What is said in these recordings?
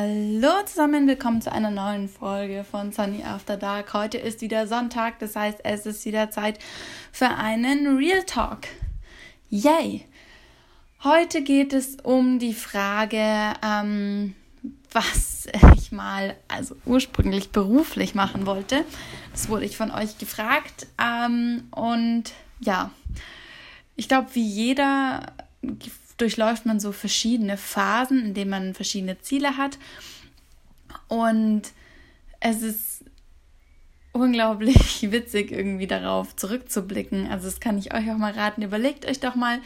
Hallo zusammen, willkommen zu einer neuen Folge von Sunny After Dark. Heute ist wieder Sonntag, das heißt, es ist wieder Zeit für einen Real Talk. Yay! Heute geht es um die Frage, ähm, was ich mal, also ursprünglich beruflich machen wollte. Das wurde ich von euch gefragt. Ähm, und ja, ich glaube, wie jeder durchläuft man so verschiedene Phasen, in denen man verschiedene Ziele hat. Und es ist unglaublich witzig, irgendwie darauf zurückzublicken. Also, das kann ich euch auch mal raten. Überlegt euch doch mal,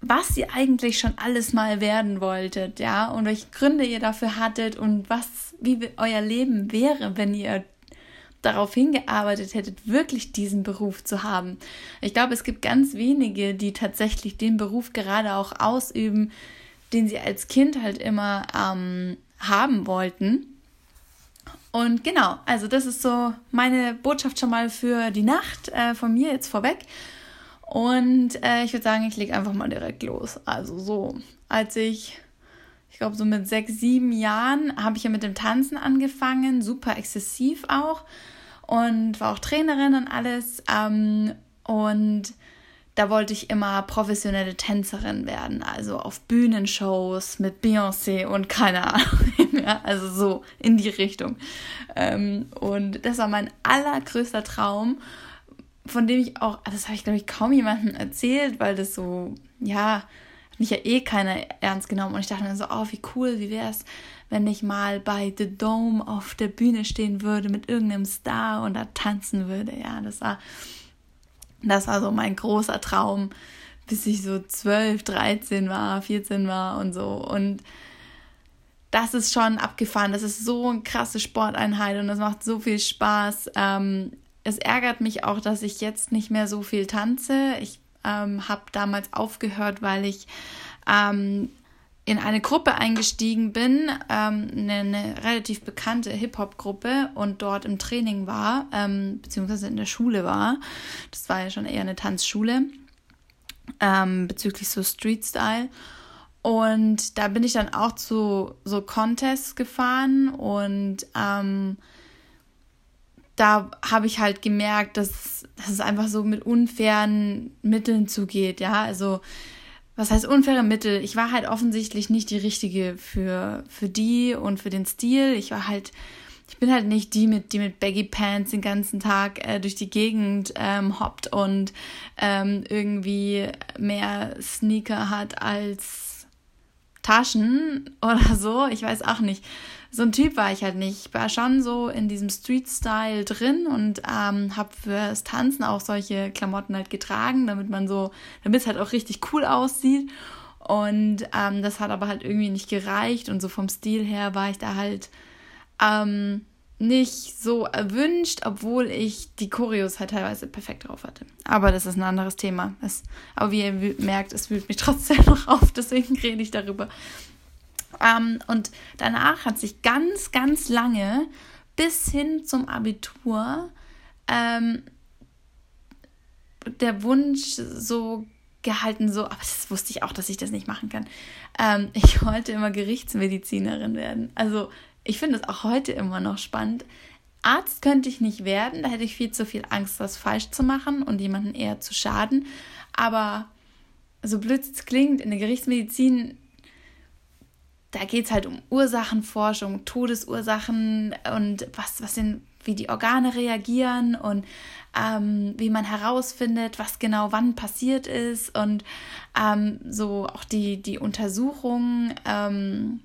was ihr eigentlich schon alles mal werden wolltet, ja, und welche Gründe ihr dafür hattet und was, wie euer Leben wäre, wenn ihr darauf hingearbeitet hättet, wirklich diesen Beruf zu haben. Ich glaube, es gibt ganz wenige, die tatsächlich den Beruf gerade auch ausüben, den sie als Kind halt immer ähm, haben wollten. Und genau, also das ist so meine Botschaft schon mal für die Nacht äh, von mir jetzt vorweg. Und äh, ich würde sagen, ich lege einfach mal direkt los. Also so, als ich ich glaube, so mit sechs, sieben Jahren habe ich ja mit dem Tanzen angefangen, super exzessiv auch und war auch Trainerin und alles. Ähm, und da wollte ich immer professionelle Tänzerin werden, also auf Bühnenshows mit Beyoncé und keine Ahnung, ja, also so in die Richtung. Ähm, und das war mein allergrößter Traum, von dem ich auch, das habe ich glaube ich kaum jemandem erzählt, weil das so, ja, mich ja eh keiner ernst genommen. Und ich dachte mir so, oh, wie cool, wie wäre es, wenn ich mal bei The Dome auf der Bühne stehen würde mit irgendeinem Star und da tanzen würde. Ja, das war, das war so mein großer Traum, bis ich so 12, 13 war, 14 war und so. Und das ist schon abgefahren. Das ist so eine krasse Sporteinheit und das macht so viel Spaß. Ähm, es ärgert mich auch, dass ich jetzt nicht mehr so viel tanze. Ich ähm, habe damals aufgehört, weil ich ähm, in eine Gruppe eingestiegen bin, ähm, eine, eine, relativ bekannte Hip-Hop-Gruppe und dort im Training war, ähm, beziehungsweise in der Schule war. Das war ja schon eher eine Tanzschule, ähm, bezüglich so Street-Style. Und da bin ich dann auch zu so Contests gefahren und ähm, da habe ich halt gemerkt, dass, dass es einfach so mit unfairen Mitteln zugeht, ja, also was heißt unfaire Mittel? Ich war halt offensichtlich nicht die richtige für, für die und für den Stil. Ich war halt, ich bin halt nicht die mit, die mit Baggy Pants den ganzen Tag äh, durch die Gegend ähm, hoppt und ähm, irgendwie mehr Sneaker hat als Taschen oder so. Ich weiß auch nicht so ein Typ war ich halt nicht. Ich war schon so in diesem Street-Style drin und ähm, habe fürs Tanzen auch solche Klamotten halt getragen, damit man so, damit es halt auch richtig cool aussieht. Und ähm, das hat aber halt irgendwie nicht gereicht und so vom Stil her war ich da halt ähm, nicht so erwünscht, obwohl ich die Choreos halt teilweise perfekt drauf hatte. Aber das ist ein anderes Thema. Das, aber wie ihr merkt, es wühlt mich trotzdem noch auf, deswegen rede ich darüber. Ähm, und danach hat sich ganz, ganz lange bis hin zum Abitur ähm, der Wunsch so gehalten, so, aber das wusste ich auch, dass ich das nicht machen kann. Ähm, ich wollte immer Gerichtsmedizinerin werden. Also ich finde es auch heute immer noch spannend. Arzt könnte ich nicht werden, da hätte ich viel zu viel Angst, was falsch zu machen und jemanden eher zu schaden. Aber so blöd es klingt, in der Gerichtsmedizin da geht es halt um Ursachenforschung, Todesursachen und was, was sind, wie die Organe reagieren und ähm, wie man herausfindet, was genau wann passiert ist und ähm, so auch die, die Untersuchung ähm,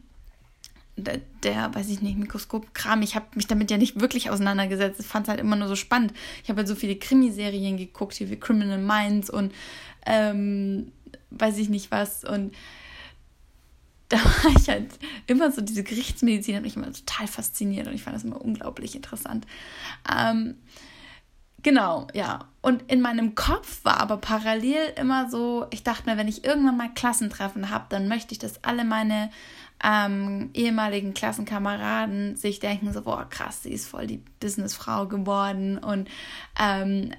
der, der, weiß ich nicht, Mikroskopkram. Ich habe mich damit ja nicht wirklich auseinandergesetzt. Ich fand es halt immer nur so spannend. Ich habe halt so viele Krimiserien geguckt, hier wie Criminal Minds und ähm, weiß ich nicht was und da war ich halt immer so, diese Gerichtsmedizin hat mich immer total fasziniert und ich fand das immer unglaublich interessant. Ähm, genau, ja. Und in meinem Kopf war aber parallel immer so, ich dachte mir, wenn ich irgendwann mal Klassentreffen habe, dann möchte ich, dass alle meine ähm, ehemaligen Klassenkameraden sich denken, so, boah, krass, sie ist voll die Businessfrau geworden und ähm,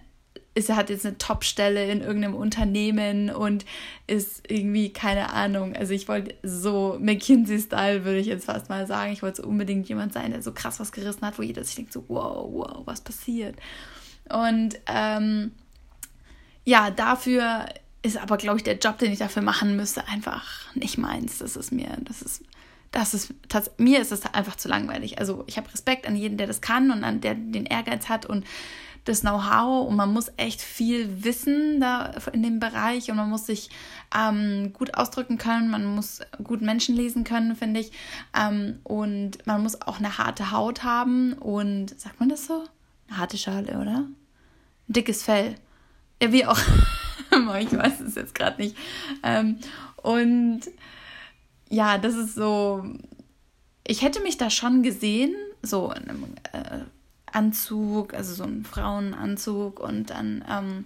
ist, er hat jetzt eine Top-Stelle in irgendeinem Unternehmen und ist irgendwie, keine Ahnung, also ich wollte so McKinsey-Style, würde ich jetzt fast mal sagen. Ich wollte so unbedingt jemand sein, der so krass was gerissen hat, wo jeder sich denkt so, wow, wow, was passiert? Und ähm, ja, dafür ist aber, glaube ich, der Job, den ich dafür machen müsste, einfach nicht meins. Das ist mir, das ist, das ist, das, mir ist es einfach zu langweilig. Also ich habe Respekt an jeden, der das kann und an der den Ehrgeiz hat und das Know-how und man muss echt viel wissen da in dem Bereich und man muss sich ähm, gut ausdrücken können, man muss gut Menschen lesen können, finde ich. Ähm, und man muss auch eine harte Haut haben und sagt man das so? Eine harte Schale, oder? Ein dickes Fell. Ja, wie auch. ich weiß es jetzt gerade nicht. Ähm, und ja, das ist so. Ich hätte mich da schon gesehen, so in einem äh, Anzug, also so ein Frauenanzug und dann, ähm,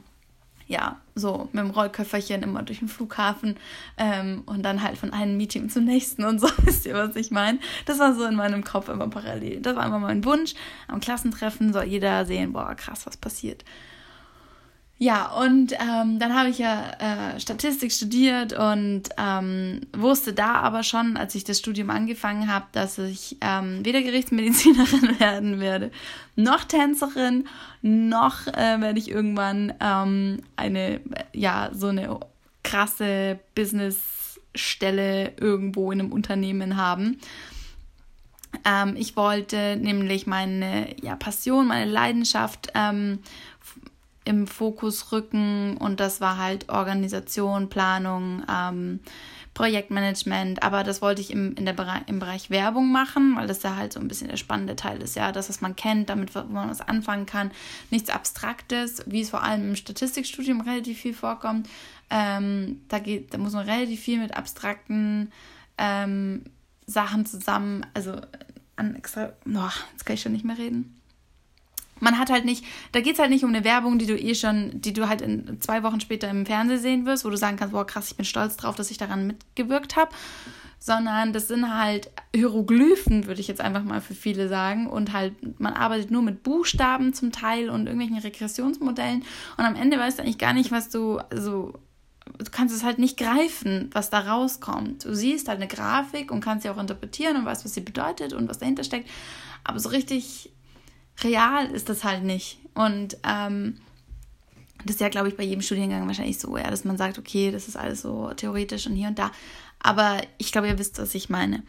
ja, so mit dem Rollköfferchen immer durch den Flughafen ähm, und dann halt von einem Meeting zum nächsten und so, wisst ihr, was ich meine? Das war so in meinem Kopf immer parallel. Das war immer mein Wunsch. Am Klassentreffen soll jeder sehen, boah, krass, was passiert. Ja, und ähm, dann habe ich ja äh, Statistik studiert und ähm, wusste da aber schon, als ich das Studium angefangen habe, dass ich ähm, weder Gerichtsmedizinerin werden werde, noch Tänzerin, noch äh, werde ich irgendwann ähm, eine, ja, so eine krasse Businessstelle irgendwo in einem Unternehmen haben. Ähm, ich wollte nämlich meine ja, Passion, meine Leidenschaft ähm, im Fokus rücken. Und das war halt Organisation, Planung, ähm, Projektmanagement, aber das wollte ich im, in der Bereich, im Bereich Werbung machen, weil das ja halt so ein bisschen der spannende Teil ist, ja, das, was man kennt, damit wo man was anfangen kann, nichts Abstraktes, wie es vor allem im Statistikstudium relativ viel vorkommt. Ähm, da, geht, da muss man relativ viel mit abstrakten ähm, Sachen zusammen, also an extra, boah, jetzt kann ich schon nicht mehr reden man hat halt nicht, da geht es halt nicht um eine Werbung, die du eh schon, die du halt in zwei Wochen später im Fernsehen sehen wirst, wo du sagen kannst, boah, krass, ich bin stolz drauf, dass ich daran mitgewirkt habe, sondern das sind halt Hieroglyphen, würde ich jetzt einfach mal für viele sagen. Und halt, man arbeitet nur mit Buchstaben zum Teil und irgendwelchen Regressionsmodellen. Und am Ende weißt du eigentlich gar nicht, was du, also du kannst es halt nicht greifen, was da rauskommt. Du siehst halt eine Grafik und kannst sie auch interpretieren und weißt, was sie bedeutet und was dahinter steckt. Aber so richtig real ist das halt nicht. Und ähm, das ist ja, glaube ich, bei jedem Studiengang wahrscheinlich so, ja, dass man sagt, okay, das ist alles so theoretisch und hier und da. Aber ich glaube, ihr wisst, was ich meine.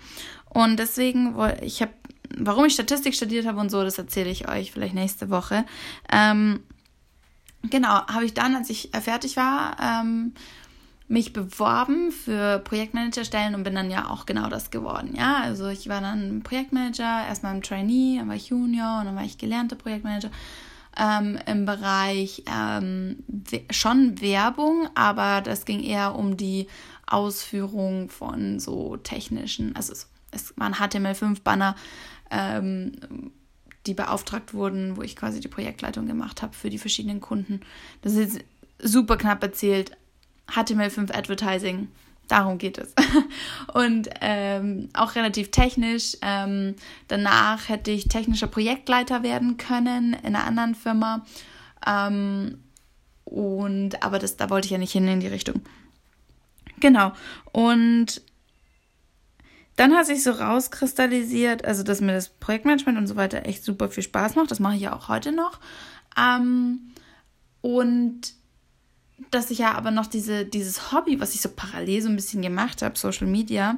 Und deswegen, ich habe, warum ich Statistik studiert habe und so, das erzähle ich euch vielleicht nächste Woche. Ähm, genau, habe ich dann, als ich fertig war, ähm, mich beworben für Projektmanagerstellen und bin dann ja auch genau das geworden. Ja, also ich war dann Projektmanager, erstmal im Trainee, dann war ich Junior und dann war ich gelernte Projektmanager ähm, im Bereich ähm, schon Werbung, aber das ging eher um die Ausführung von so technischen, also es, es waren HTML5-Banner, ähm, die beauftragt wurden, wo ich quasi die Projektleitung gemacht habe für die verschiedenen Kunden. Das ist jetzt super knapp erzählt, HTML5 Advertising. Darum geht es. Und ähm, auch relativ technisch. Ähm, danach hätte ich technischer Projektleiter werden können in einer anderen Firma. Ähm, und aber das, da wollte ich ja nicht hin in die Richtung. Genau. Und dann hat sich so rauskristallisiert, also dass mir das Projektmanagement und so weiter echt super viel Spaß macht. Das mache ich ja auch heute noch. Ähm, und dass ich ja aber noch diese, dieses Hobby, was ich so parallel so ein bisschen gemacht habe, Social Media,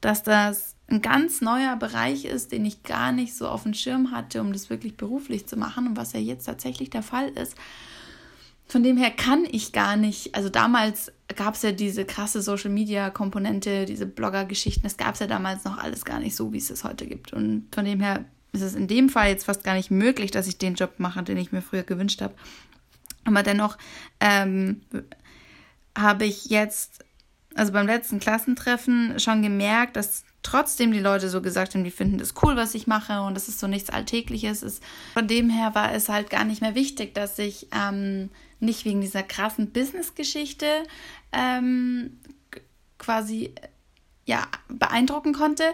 dass das ein ganz neuer Bereich ist, den ich gar nicht so auf dem Schirm hatte, um das wirklich beruflich zu machen und was ja jetzt tatsächlich der Fall ist. Von dem her kann ich gar nicht, also damals gab es ja diese krasse Social Media Komponente, diese Blogger-Geschichten, das gab es ja damals noch alles gar nicht so, wie es es heute gibt. Und von dem her ist es in dem Fall jetzt fast gar nicht möglich, dass ich den Job mache, den ich mir früher gewünscht habe. Aber dennoch ähm, habe ich jetzt, also beim letzten Klassentreffen, schon gemerkt, dass trotzdem die Leute so gesagt haben, die finden das cool, was ich mache und das ist so nichts Alltägliches. Ist. Von dem her war es halt gar nicht mehr wichtig, dass ich ähm, nicht wegen dieser krassen Business-Geschichte ähm, quasi ja, beeindrucken konnte,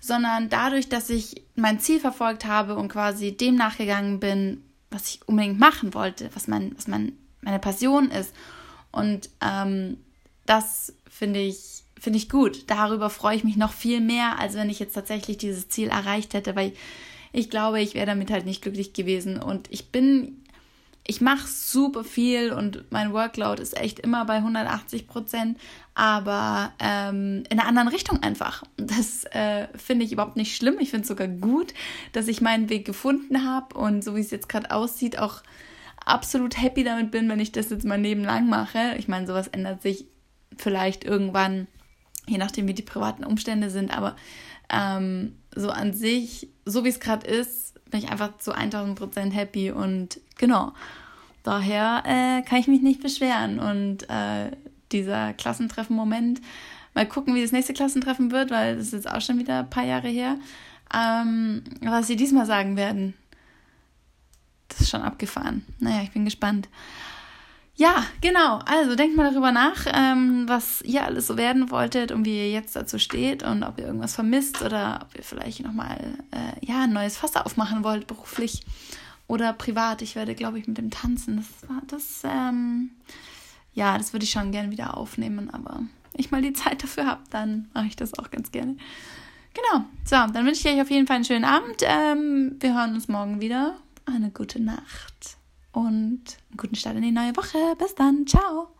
sondern dadurch, dass ich mein Ziel verfolgt habe und quasi dem nachgegangen bin, was ich unbedingt machen wollte, was mein, was mein meine Passion ist. Und ähm, das finde ich, finde ich gut. Darüber freue ich mich noch viel mehr, als wenn ich jetzt tatsächlich dieses Ziel erreicht hätte, weil ich glaube, ich wäre damit halt nicht glücklich gewesen. Und ich bin, ich mache super viel und mein Workload ist echt immer bei 180 Prozent, aber ähm, in einer anderen Richtung einfach. Das äh, finde ich überhaupt nicht schlimm. Ich finde es sogar gut, dass ich meinen Weg gefunden habe und so wie es jetzt gerade aussieht, auch absolut happy damit bin, wenn ich das jetzt mein Leben lang mache. Ich meine, sowas ändert sich vielleicht irgendwann, je nachdem, wie die privaten Umstände sind, aber ähm, so an sich, so wie es gerade ist, bin ich einfach zu 1000 Prozent happy und genau. Daher äh, kann ich mich nicht beschweren und äh, dieser Klassentreffen-Moment, mal gucken, wie das nächste Klassentreffen wird, weil das ist jetzt auch schon wieder ein paar Jahre her, ähm, was sie diesmal sagen werden. Das ist schon abgefahren. Naja, ich bin gespannt. Ja, genau. Also denkt mal darüber nach, ähm, was ihr alles so werden wolltet und wie ihr jetzt dazu steht und ob ihr irgendwas vermisst oder ob ihr vielleicht nochmal äh, ja, ein neues Fass aufmachen wollt, beruflich oder privat. Ich werde, glaube ich, mit dem Tanzen, das war das, ähm, ja, das würde ich schon gerne wieder aufnehmen, aber ich mal die Zeit dafür habe, dann mache ich das auch ganz gerne. Genau. So, dann wünsche ich euch auf jeden Fall einen schönen Abend. Ähm, wir hören uns morgen wieder. Eine gute Nacht und einen guten Start in die neue Woche. Bis dann. Ciao.